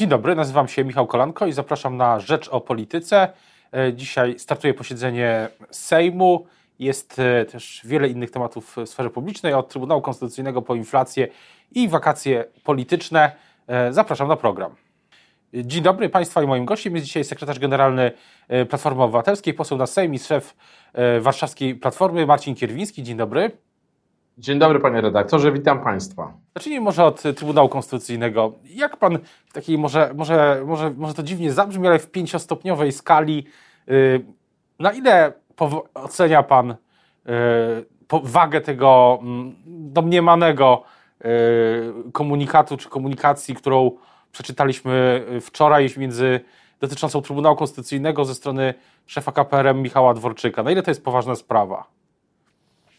Dzień dobry, nazywam się Michał Kolanko i zapraszam na Rzecz o Polityce. E, dzisiaj startuje posiedzenie Sejmu. Jest e, też wiele innych tematów w sferze publicznej, od Trybunału Konstytucyjnego po inflację i wakacje polityczne. E, zapraszam na program. Dzień dobry Państwa i moim gościem jest dzisiaj sekretarz generalny Platformy Obywatelskiej, poseł na Sejm i szef warszawskiej Platformy Marcin Kierwiński. Dzień dobry. Dzień dobry panie redaktorze, witam państwa. Zacznijmy może od Trybunału Konstytucyjnego. Jak pan w takiej, może, może, może, może to dziwnie zabrzmi, ale w pięciostopniowej skali, yy, na ile ocenia pan yy, wagę tego yy, domniemanego yy, komunikatu czy komunikacji, którą przeczytaliśmy wczoraj między dotyczącą Trybunału Konstytucyjnego ze strony szefa KPRM Michała Dworczyka? Na ile to jest poważna sprawa?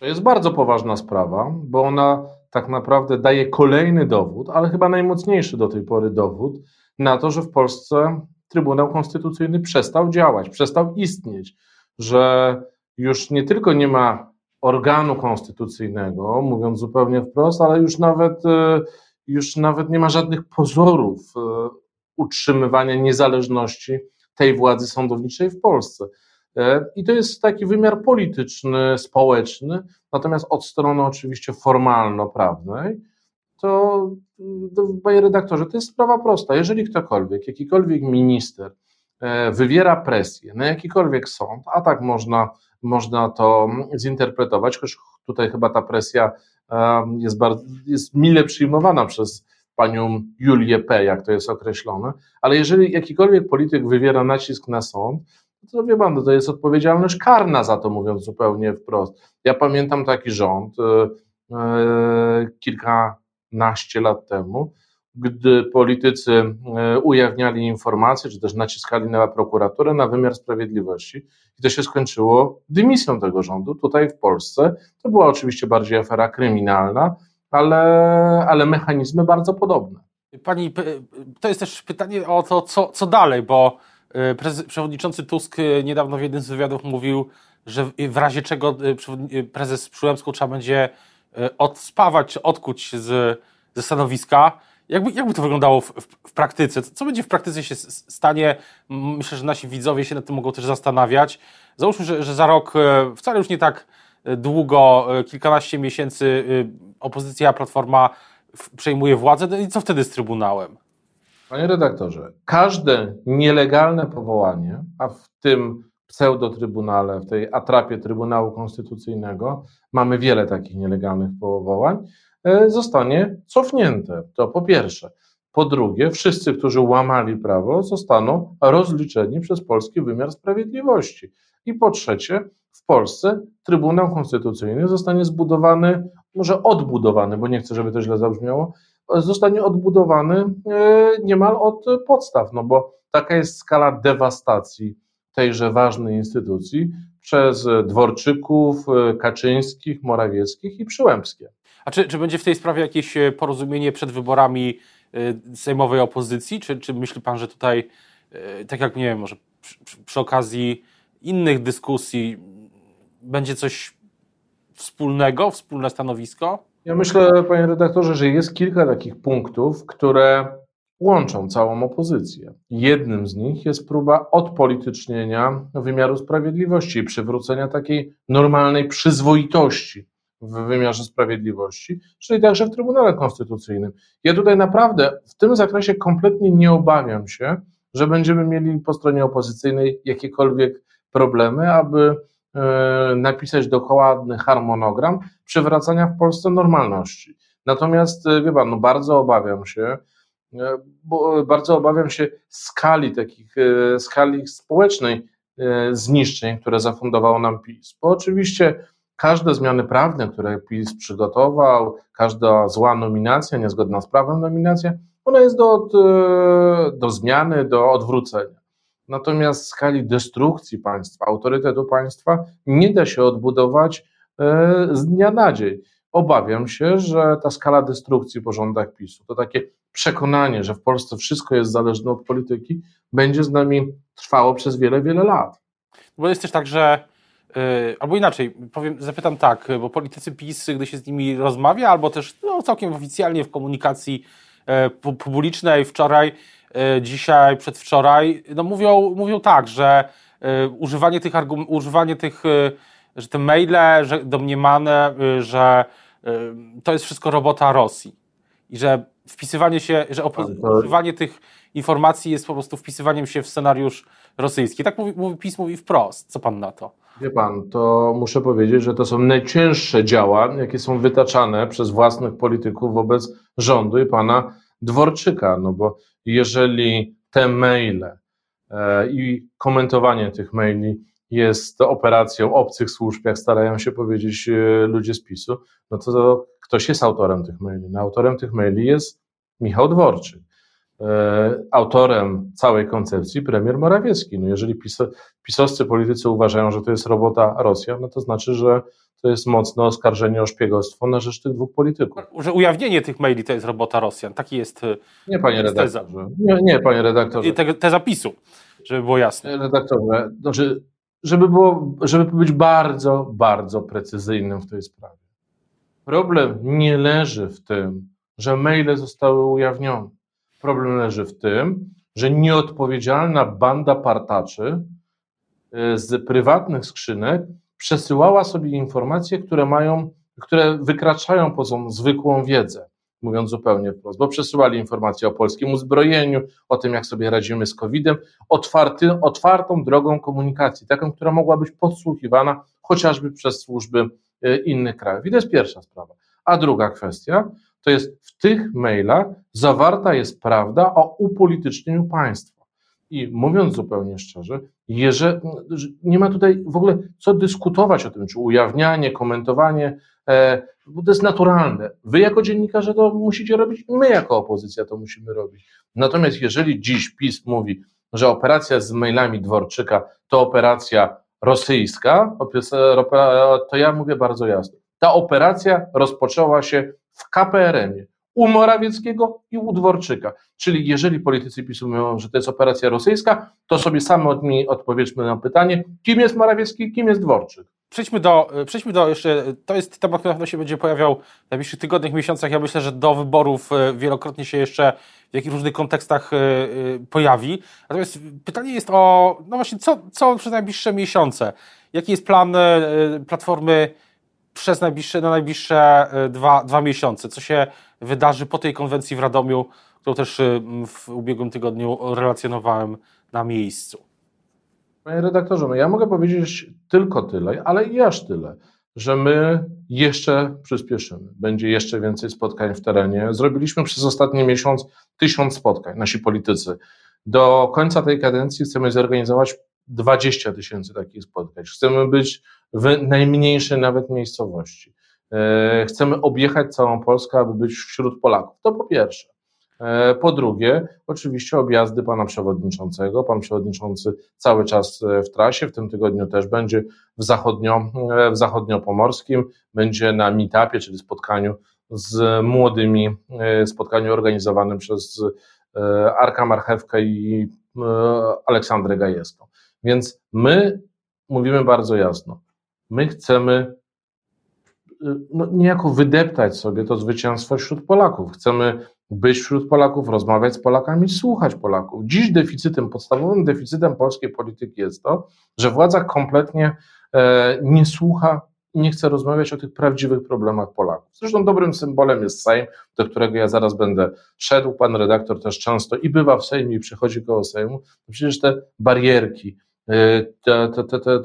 To jest bardzo poważna sprawa, bo ona tak naprawdę daje kolejny dowód, ale chyba najmocniejszy do tej pory dowód na to, że w Polsce Trybunał Konstytucyjny przestał działać, przestał istnieć, że już nie tylko nie ma organu konstytucyjnego, mówiąc zupełnie wprost, ale już nawet, e, już nawet nie ma żadnych pozorów e, utrzymywania niezależności tej władzy sądowniczej w Polsce. E, I to jest taki wymiar polityczny, społeczny, natomiast od strony oczywiście formalno-prawnej, to, panie redaktorze, to jest sprawa prosta. Jeżeli ktokolwiek, jakikolwiek minister e, wywiera presję na jakikolwiek sąd, a tak można, można to zinterpretować, choć tutaj chyba ta presja e, jest, bardzo, jest mile przyjmowana przez panią Julię P., jak to jest określone, ale jeżeli jakikolwiek polityk wywiera nacisk na sąd, to wie pan, to jest odpowiedzialność karna za to, mówiąc zupełnie wprost. Ja pamiętam taki rząd e, kilkanaście lat temu, gdy politycy e, ujawniali informacje, czy też naciskali na prokuraturę, na wymiar sprawiedliwości, i to się skończyło dymisją tego rządu tutaj w Polsce. To była oczywiście bardziej afera kryminalna, ale, ale mechanizmy bardzo podobne. Pani, to jest też pytanie o to, co, co dalej, bo przewodniczący Tusk e, niedawno w jednym z wywiadów mówił, że w razie czego e, prezes Przyłębską trzeba będzie odspawać odkuć z, ze stanowiska. Jakby, jakby to wyglądało w, w, w, praktyce? Co będzie w praktyce się stanie? Myślę, że nasi widzowie się nad tym mogą też zastanawiać. Załóżmy, że, że za rok, wcale już nie tak długo, kilkanaście miesięcy opozycja, Platforma przejmuje władzę. No I co wtedy z Trybunałem? Panie redaktorze, każde nielegalne powołanie, a w tym pseudotrybunale, w tej atrapie Trybunału Konstytucyjnego, mamy wiele takich nielegalnych powołań, e, zostanie cofnięte. To po pierwsze. Po drugie, wszyscy, którzy łamali prawo, zostaną rozliczeni przez polski wymiar sprawiedliwości. I po trzecie, w Polsce Trybunał Konstytucyjny zostanie zbudowany, może odbudowany, bo nie chcę, żeby to źle zabrzmiało, zostanie odbudowany e, niemal od podstaw, no bo taka jest skala dewastacji tejże ważnej instytucji przez Dworczyków, e, Kaczyńskich, Morawieckich i Przyłębskie. A czy, czy będzie w tej sprawie jakieś e, porozumienie przed wyborami sejmowej opozycji? Czy, czy myśli pan, że tutaj, tak jak nie wiem, może przy, przy okazji innych dyskusji będzie coś wspólnego, wspólne stanowisko? Ja myślę, panie redaktorze, że jest kilka takich punktów, które łączą całą opozycję. Jednym z nich jest próba odpolitycznienia wymiaru sprawiedliwości i przywrócenia takiej normalnej przyzwoitości w wymiarze sprawiedliwości, czyli także w Trybunale Konstytucyjnym. Ja tutaj naprawdę w tym zakresie kompletnie nie obawiam się, że będziemy mieli po stronie opozycyjnej jakiekolwiek problemy, aby napisać dokładny harmonogram przywracania w Polsce normalności. Natomiast, e, wie pan, no bardzo obawiam się, e, bo bardzo obawiam się skali takich, skali społecznej zniszczeń, które zafundował nam PiS. Bo oczywiście każde zmiany prawne, które PiS przygotował, każda zła nominacja, niezgodna z prawem nominacja, ona jest do, do zmiany, do odwrócenia. Natomiast skali destrukcji państwa, autorytetu państwa nie da się odbudować e, z dnia na dzień. Obawiam się, że ta skala destrukcji po rządach PiSu, to takie przekonanie, że w Polsce wszystko jest zależne od polityki, będzie z nami trwało przez wiele, wiele lat. Bo jest też tak, że yy, albo inaczej, powiem, zapytam tak, bo politycy PiS, gdy się z nimi rozmawia, albo też no, całkiem oficjalnie w komunikacji yy, publicznej wczoraj dzisiaj, przedwczoraj, no mówią, mówią tak, że używanie tych, używanie tych że te maile że domniemane, że to jest wszystko robota Rosji i że wpisywanie się, że używanie tych informacji jest po prostu wpisywaniem się w scenariusz rosyjski. Tak mówi, mówi, PiS mówi wprost. Co pan na to? Wie pan, to muszę powiedzieć, że to są najcięższe działa, jakie są wytaczane przez własnych polityków wobec rządu i pana Dworczyka. No bo jeżeli te maile e, i komentowanie tych maili jest operacją obcych służb, jak starają się powiedzieć e, ludzie z PiSu, no to ktoś jest autorem tych maili. No, autorem tych maili jest Michał Dworczyk. E, autorem całej koncepcji premier Morawiecki. No jeżeli pis pisowscy politycy uważają, że to jest robota Rosja, no to znaczy, że to jest mocne oskarżenie o szpiegostwo na rzecz tych dwóch polityków. Że ujawnienie tych maili to jest robota Rosjan. Taki jest. E, nie, panie redaktorze. Nie, nie, panie redaktorze. Te, te zapisu, żeby było jasne. Redaktorze, znaczy, żeby, było, żeby być bardzo, bardzo precyzyjnym w tej sprawie. Problem nie leży w tym, że maile zostały ujawnione. Problem leży w tym, że nieodpowiedzialna banda partaczy y, z prywatnych skrzynek przesyłała sobie informacje, które mają, które wykraczają poza zwykłą wiedzę, mówiąc zupełnie wprost, bo przesyłali informacje o polskim uzbrojeniu, o tym, jak sobie radzimy z COVID-em, otwarty, otwartą drogą komunikacji, taką, która mogła być podsłuchiwana chociażby przez służby y, innych krajów. I to jest pierwsza sprawa. A druga kwestia, to jest w tych mailach zawarta jest prawda o upolitycznieniu państwa. I mówiąc zupełnie szczerze, jeżeli, nie ma tutaj w ogóle co dyskutować o tym, czy ujawnianie, komentowanie, e, bo to jest naturalne. Wy jako dziennikarze to musicie robić, my jako opozycja to musimy robić. Natomiast jeżeli dziś PiS mówi, że operacja z mailami Dworczyka to operacja rosyjska, to ja mówię bardzo jasno. Ta operacja rozpoczęła się w KPRM-ie u Morawieckiego i u Dworczyka. Czyli jeżeli politycy PiSu mówią, że to jest operacja rosyjska, to sobie sami od mi odpowiedzmy na pytanie, kim jest Morawiecki, kim jest Dworczyk. Przejdźmy do, przejdźmy do jeszcze, to jest temat, który się będzie pojawiał w najbliższych tygodniach, miesiącach. Ja myślę, że do wyborów e, wielokrotnie się jeszcze w jakichś różnych kontekstach e, e, pojawi. Natomiast pytanie jest o, no właśnie, co, co przez najbliższe miesiące? Jaki jest plan Platformy przez najbliższe, na najbliższe e, dwa, dwa miesiące. Co się wydarzy po tej konwencji w Radomiu, którą też e, w ubiegłym tygodniu relacjonowałem na miejscu. Panie redaktorze, no ja mogę powiedzieć tylko tyle, ale i aż tyle, że my jeszcze przyspieszymy. Będzie jeszcze więcej spotkań w terenie. Zrobiliśmy przez ostatni miesiąc tysiąc spotkań, nasi politycy. Do końca tej kadencji chcemy zorganizować 20 tysięcy takich spotkań. Chcemy być w najmniejszej nawet miejscowości. E, chcemy objechać całą Polskę, aby być wśród Polaków. To po pierwsze. E, po drugie, oczywiście objazdy pana przewodniczącego. Pan przewodniczący cały czas e, w trasie, w tym tygodniu też będzie w, zachodnio, w zachodniopomorskim, będzie na meetupie, czyli spotkaniu z młodymi, spotkaniu organizowanym przez Arka Marchewkę i Aleksandrę Gajewską. Więc my mówimy bardzo jasno, my chcemy y, no, niejako wydeptać sobie to zwycięstwo wśród Polaków. Chcemy być wśród Polaków, rozmawiać z Polakami, słuchać Polaków. Dziś deficytem, podstawowym deficytem polskiej polityki jest to, że władza kompletnie e, nie słucha i nie chce rozmawiać o tych prawdziwych problemach Polaków. Zresztą dobrym symbolem jest Sejm, do którego ja zaraz będę szedł. Pan redaktor też często i bywa w Sejmie i przychodzi koło Sejmu. Przecież te barierki, E, te, te, te, te,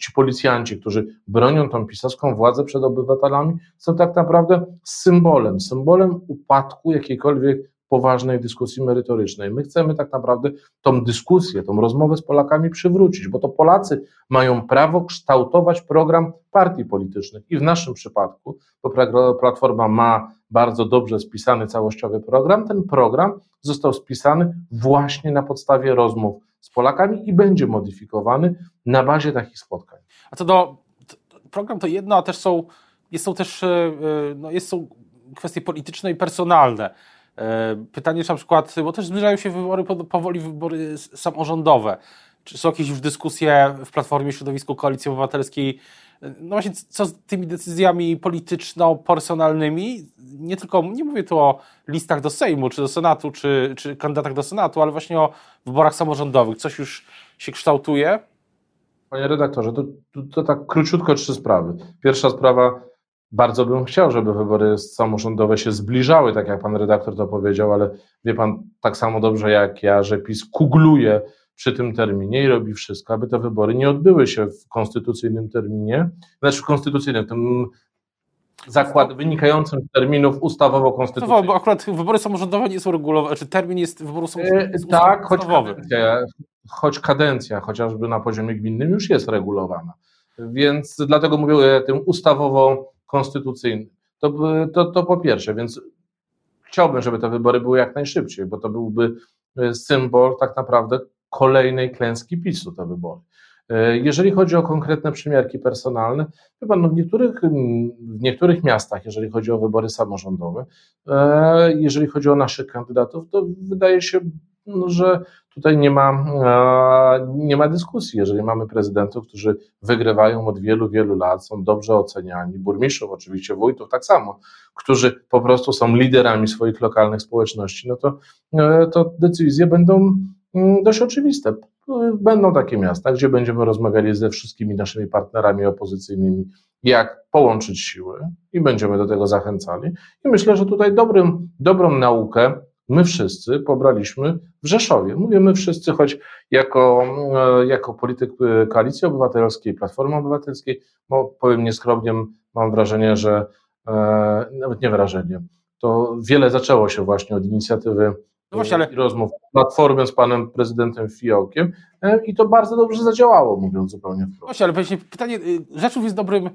ci policjanci, którzy bronią tą pisowską władzę przed obywatelami, są tak naprawdę symbolem, symbolem upadku jakiejkolwiek poważnej dyskusji merytorycznej. My chcemy tak naprawdę tą dyskusję, tą rozmowę z Polakami przywrócić, bo to Polacy mają prawo kształtować program partii politycznych i w naszym przypadku, bo Platforma ma bardzo dobrze spisany całościowy program, ten program został spisany właśnie na podstawie rozmów z Polakami i będzie modyfikowany na bazie takich spotkań. A co do program to jedno, a też są, jest, są też e, e, no jest, są kwestie polityczne i personalne. E, pytanie, czy na przykład, bo też zbliżają się wybory, powoli wybory samorządowe. Czy są jakieś już dyskusje w Platformie Środowisku Koalicji Obywatelskiej No właśnie, co z tymi decyzjami polityczno-personalnymi? Nie tylko, nie mówię tu o listach do Sejmu, czy do Senatu, czy, czy kandydatach do Senatu, ale właśnie o wyborach samorządowych. Coś już się kształtuje? Panie redaktorze, to, to, to tak króciutko trzy sprawy. Pierwsza sprawa, bardzo bym chciał, żeby wybory samorządowe się zbliżały, tak jak pan redaktor to powiedział, ale wie pan tak samo dobrze jak ja, że PiS kugluje przy tym terminie i robi wszystko, aby te wybory nie odbyły się w konstytucyjnym terminie, znaczy w konstytucyjnym, tym zakład wynikającym z terminów ustawowo-konstytucyjnych. Bo akurat wybory samorządowe nie są regulowane, czy termin jest wyboru samorządowego e, Tak, choć kadencja, choć kadencja, chociażby na poziomie gminnym już jest regulowana. Więc dlatego mówię o tym ustawowo-konstytucyjnym. To, to, to po pierwsze, więc chciałbym, żeby te wybory były jak najszybciej, bo to byłby symbol tak naprawdę kolejnej klęski PiSu te wybory. E, jeżeli chodzi o konkretne przymiarki personalne, chyba no w, niektórych, w niektórych miastach, jeżeli chodzi o wybory samorządowe, e, jeżeli chodzi o naszych kandydatów, to wydaje się, no, że tutaj nie ma, nie ma dyskusji. Jeżeli mamy prezydentów, którzy wygrywają od wielu, wielu lat, są dobrze oceniani, burmistrzów, oczywiście wójtów tak samo, którzy po prostu są liderami swoich lokalnych społeczności, no to, e, to decyzje będą dość oczywiste. Będą takie miasta, gdzie będziemy rozmawiali ze wszystkimi naszymi partnerami opozycyjnymi, jak połączyć siły i będziemy do tego zachęcali. I myślę, że tutaj dobrym, dobrą naukę my wszyscy pobraliśmy w Rzeszowie. Mówię my wszyscy, choć jako, e, jako polityk e, Koalicji Obywatelskiej, Platformy Obywatelskiej, bo powiem nieskromnie, mam wrażenie, że e, nawet nie wrażenie, to wiele zaczęło się właśnie od inicjatywy no właśnie, ale... rozmów Platformy z panem prezydentem Fiołkiem e, i to bardzo dobrze zadziałało, mówiąc zupełnie wprost. Właśnie, ale właśnie pytanie, y, Rzeszów jest dobrym,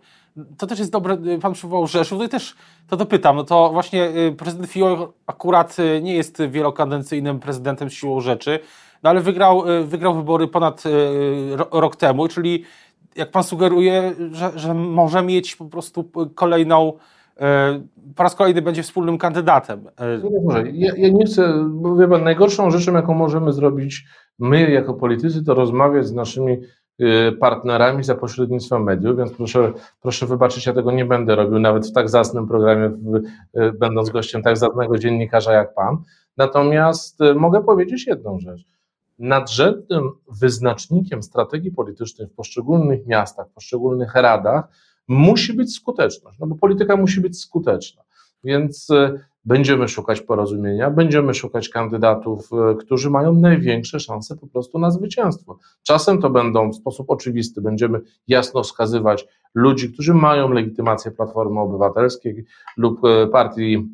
to też jest dobre, y, pan przywołał Rzeszów, to też to dopytam, no to właśnie y, prezydent Fiołek akurat nie jest wielokadencyjnym prezydentem z siłą rzeczy, no ale wygrał, wygrał wybory ponad rok temu, czyli jak pan sugeruje, że, że może mieć po prostu kolejną po raz kolejny będzie wspólnym kandydatem. E, ja, ja nie chcę, bo wie pan, najgorszą rzeczą, jaką możemy zrobić my jako politycy, to rozmawiać z naszymi e, partnerami za pośrednictwem mediów, więc proszę, proszę wybaczyć, ja tego nie będę robił nawet w tak zacnym programie, będąc gościem tak zacnego dziennikarza jak pan. Natomiast mogę powiedzieć jedną rzecz. Nadrzędnym wyznacznikiem strategii politycznej w poszczególnych miastach, w poszczególnych radach musi być skuteczność, no bo polityka musi być skuteczna. Więc e, będziemy szukać porozumienia, będziemy szukać kandydatów, e, którzy mają największe szanse po prostu na zwycięstwo. Czasem to będą w sposób oczywisty, będziemy jasno wskazywać ludzi, którzy mają legitymację Platformy Obywatelskiej lub e, partii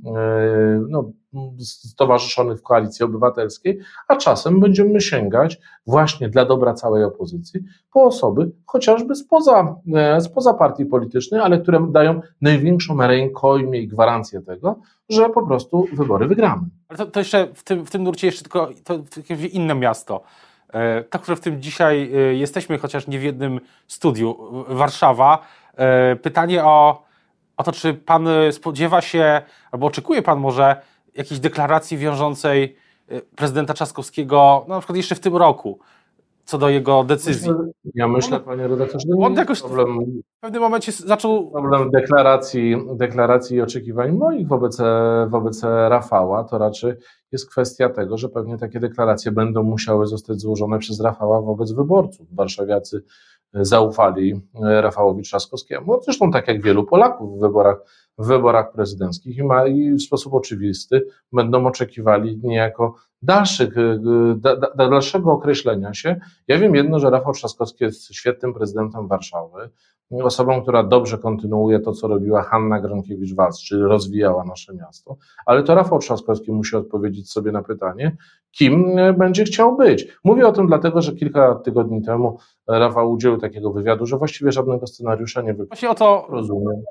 no, stowarzyszonych w koalicji obywatelskiej, a czasem będziemy sięgać właśnie dla dobra całej opozycji po osoby chociażby spoza, e, spoza partii politycznej, ale które dają największą rękojmię i gwarancję tego, że po prostu wybory wygramy. Ale to, to jeszcze w tym, w tym nurcie jeszcze tylko to inne miasto. E, tak, które w tym dzisiaj e, jesteśmy, chociaż nie w jednym studiu, Warszawa. Pytanie o, o to, czy pan spodziewa się, albo oczekuje pan może jakiejś deklaracji wiążącej y, prezydenta Trzaskowskiego, no, na przykład jeszcze w tym roku, co do jego decyzji. Ja myślę, panie redaktorze, że on jakoś problem, w pewnym momencie zaczął... Problem deklaracji, deklaracji i oczekiwań moich wobec, wobec Rafała to raczej jest kwestia tego, że pewnie takie deklaracje będą musiały zostać złożone przez Rafała wobec wyborców. Warszawiacy zaufali Rafałowi Trzaskowskiemu. Zresztą tak jak wielu Polaków w wyborach w wyborach prezydenckich i, ma, i w sposób oczywisty będą oczekiwali niejako dalszych, y, da, da, dalszego określenia się. Ja wiem jedno, że Rafał Trzaskowski jest świetnym prezydentem Warszawy, osobą, która dobrze kontynuuje to, co robiła Hanna Gronkiewicz-Walc, czyli rozwijała nasze miasto, ale to Rafał Trzaskowski musi odpowiedzieć sobie na pytanie, kim będzie chciał być. Mówię o tym dlatego, że kilka tygodni temu Rafał udzielił takiego wywiadu, że właściwie żadnego scenariusza nie wykonał. Właśnie o to rozumiem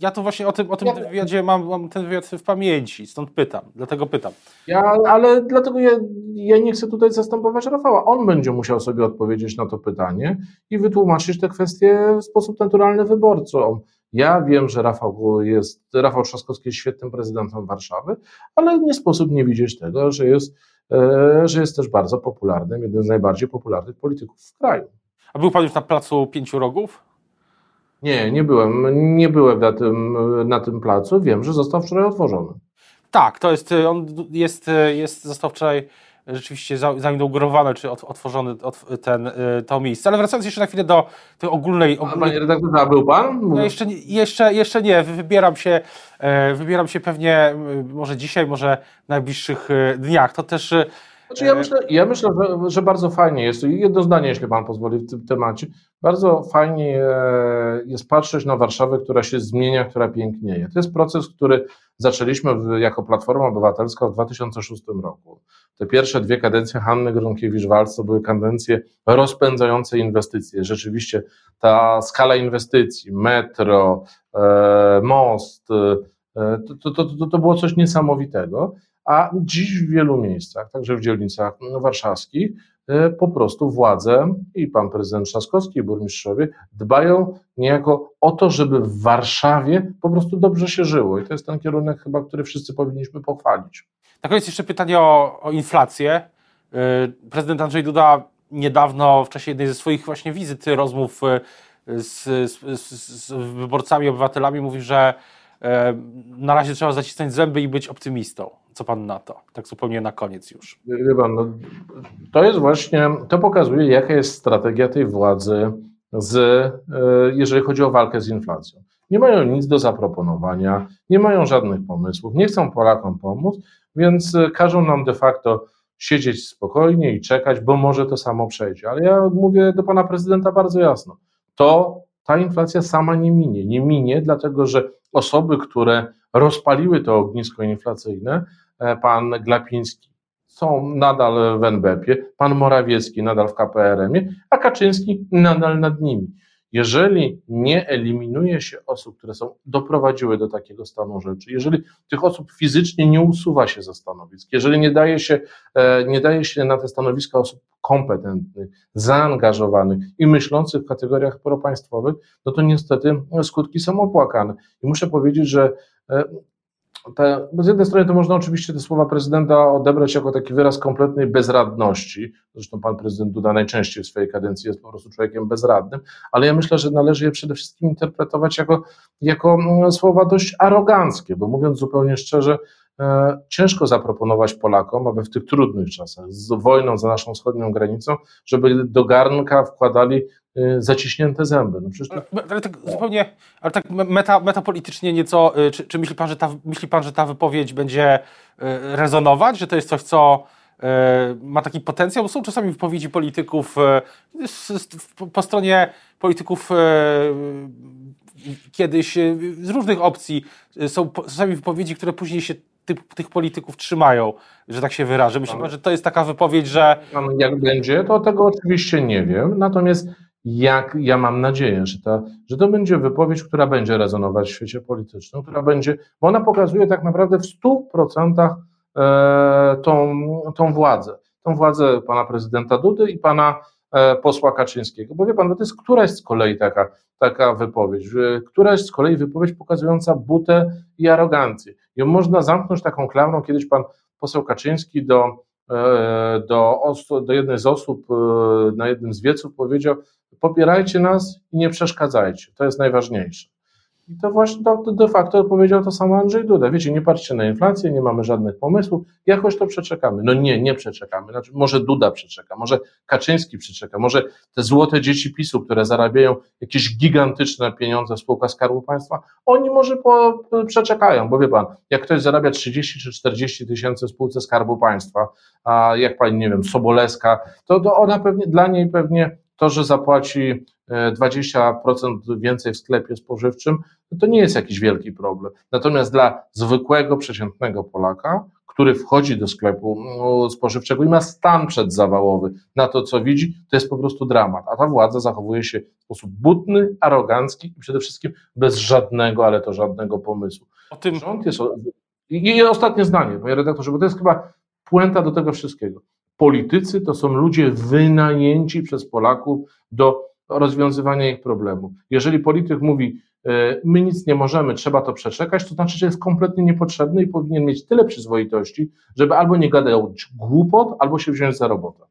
ja to właśnie o tym, o tym ja, wywiadzie mam, mam ten wywiad w pamięci, stąd pytam, dlatego pytam. Ja, ale dlatego ja, ja nie chcę tutaj zastępować Rafała. On będzie musiał sobie odpowiedzieć na to pytanie i wytłumaczyć te kwestie w sposób naturalny wyborcom. Ja wiem, że Rafał jest, Rafał Trzaskowski jest świetnym prezydentem Warszawy, ale nie sposób nie widzieć tego, że jest, e, że jest też bardzo popularnym, jednym z najbardziej popularnych polityków w kraju. A był pan już na placu Pięciu Rogów? Nie, nie byłem. Nie byłem na tym, na tym placu. Wiem, że został wczoraj otworzony. Tak, to jest, on jest, jest został wczoraj rzeczywiście zainaugurowany, czy otworzony ten, to miejsce. Ale wracając jeszcze na chwilę do tej ogólnej... ogólnej... A panie redaktorze, a był pan? No jeszcze, jeszcze, jeszcze nie, wybieram się, e, wybieram się pewnie może dzisiaj, może w najbliższych dniach. To też znaczy ja myślę, ja myślę że, że, bardzo fajnie jest, jedno zdanie, jeśli Pan pozwoli w tym temacie, bardzo fajnie e, jest patrzeć na Warszawę, która się zmienia, która pięknieje. To jest proces, który zaczęliśmy jako Platforma Obywatelska w 2006 roku. Te pierwsze dwie kadencje Hanny Gronkiewicz-Walc to były kadencje rozpędzające inwestycje. Rzeczywiście ta skala inwestycji, metro, e, most, e, to, to, to, to było coś niesamowitego a dziś w wielu miejscach, także w dzielnicach warszawskich, e, po prostu władze i pan prezydent Trzaskowski i burmistrzowie dbają niejako o to, żeby w Warszawie po prostu dobrze się żyło. I to jest ten kierunek chyba, który wszyscy powinniśmy pochwalić. Na koniec jeszcze pytanie o, o inflację. E, prezydent Andrzej Duda niedawno w czasie jednej ze swoich właśnie wizyt, rozmów e, z, z, z wyborcami, obywatelami mówi, że na razie trzeba zacisnąć zęby i być optymistą. Co pan na to? Tak zupełnie na koniec już. Pan, no, to jest właśnie, to pokazuje, jaka jest strategia tej władzy, z, e, jeżeli chodzi o walkę z inflacją. Nie mają nic do zaproponowania, nie mają żadnych pomysłów, nie chcą Polakom pomóc, więc e, każą nam de facto siedzieć spokojnie i czekać, bo może to samo przejdzie. Ale ja mówię do pana prezydenta bardzo jasno. To ta inflacja sama nie minie. Nie minie, dlatego że osoby, które rozpaliły to ognisko inflacyjne, pan Glapiński są nadal w NBP-ie, pan Morawiecki nadal w KPRM-ie, a Kaczyński nadal nad nimi. Jeżeli nie eliminuje się osób, które są, doprowadziły do takiego stanu rzeczy, jeżeli tych osób fizycznie nie usuwa się ze stanowisk, jeżeli nie daje się, e, nie daje się na te stanowiska osób kompetentnych, zaangażowanych i myślących w kategoriach propaństwowych, no to niestety skutki są opłakane. I muszę powiedzieć, że e, te, z jednej strony to można oczywiście te słowa prezydenta odebrać jako taki wyraz kompletnej bezradności. Zresztą pan prezydent Duda najczęściej w swojej kadencji jest po prostu człowiekiem bezradnym, ale ja myślę, że należy je przede wszystkim interpretować jako, jako mm, słowa dość aroganckie, bo mówiąc zupełnie szczerze, ciężko zaproponować Polakom, aby w tych trudnych czasach, z wojną za naszą wschodnią granicą, żeby do garnka wkładali Y, zaciśnięte zęby. No przecież to... ale, tak zupełnie, ale tak meta, metapolitycznie nieco, y, czy, czy myśli, pan, że ta, myśli pan, że ta wypowiedź będzie y, rezonować, że to jest coś, co ma taki potencjał, są czasami wypowiedzi polityków po stronie polityków kiedyś z różnych opcji są czasami wypowiedzi, które później się tych, tych polityków trzymają, że tak się wyrażę. Myślę że to jest taka wypowiedź, że... Jak będzie, to tego oczywiście nie wiem, natomiast jak ja mam nadzieję, że, ta, że to będzie wypowiedź, która będzie rezonować w świecie politycznym, która będzie, bo ona pokazuje tak naprawdę w 100% e, tą, tą władzę. Tą władzę pana prezydenta Dudy i pana e, posła Kaczyńskiego. Bo wie pan, to jest któraś z kolei taka, taka wypowiedź, któraś z kolei wypowiedź pokazująca butę i arogancję. Ją można zamknąć taką klamrą, kiedyś pan poseł Kaczyński do, e, do, do jednej z osób na jednym z wieców powiedział, popierajcie nas i nie przeszkadzajcie. To jest najważniejsze. I to właśnie to de facto powiedział to samo Andrzej Duda. Wiecie, nie patrzcie na inflację, nie mamy żadnych pomysłów, jakoś to przeczekamy. No nie, nie przeczekamy. Znaczy, może Duda przeczeka, może Kaczyński przeczeka, może te złote dzieci PiSu, które zarabiają jakieś gigantyczne pieniądze w spółkach Skarbu Państwa, oni może po, przeczekają, bo wie pan, jak ktoś zarabia 30 czy 40 tysięcy w spółce Skarbu Państwa, a jak pani, nie wiem, Soboleska, to, to ona pewnie, dla niej pewnie to, że zapłaci 20% e, więcej w sklepie spożywczym, no to nie jest jakiś wielki problem. Natomiast dla zwykłego, przeciętnego Polaka, który wchodzi do sklepu no, spożywczego i ma stan przedzawałowy na to, co widzi, to jest po prostu dramat. A ta władza zachowuje się w sposób butny, arogancki i przede wszystkim bez żadnego, ale to żadnego pomysłu. O tym... Rząd jest... I ostatnie zdanie, panie redaktorze, bo to jest chyba puenta do tego wszystkiego. Politycy to są ludzie wynajęci przez Polaków do rozwiązywania ich problemów. Jeżeli polityk mówi, my nic nie możemy, trzeba to przeczekać, to znaczy, że jest kompletnie niepotrzebny i powinien mieć tyle przyzwoitości, żeby albo nie gadać głupot, albo się wziąć za robotę.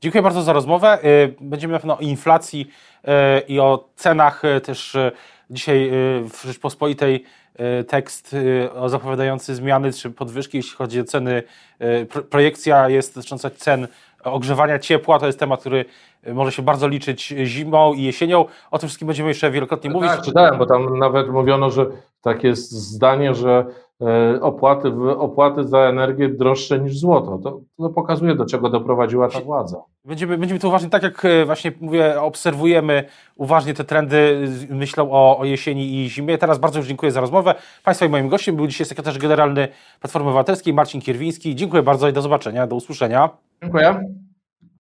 Dziękuję bardzo za rozmowę. Będziemy na pewno o inflacji i o cenach też dzisiaj w Rzeczpospolitej tekst zapowiadający zmiany czy podwyżki, jeśli chodzi o ceny. Projekcja jest dotycząca cen ogrzewania ciepła. To jest temat, który może się bardzo liczyć zimą i jesienią. O tym wszystkim będziemy jeszcze wielokrotnie mówić. Tak, czytałem, bo tam nawet mówiono, że tak jest zdanie, że opłaty, opłaty za energię droższe niż złoto. To, to pokazuje, do czego doprowadziła ta władza. Będziemy, będziemy tu uważni, tak jak e, właśnie mówię, obserwujemy uważnie te trendy, myślą o, o jesieni i zimie. Teraz bardzo już dziękuję za rozmowę. Państwa i moim gościem był dzisiaj sekretarz generalny Platformy Obywatelskiej Marcin Kierwiński. Dziękuję bardzo i do zobaczenia, do usłyszenia. Dziękuję.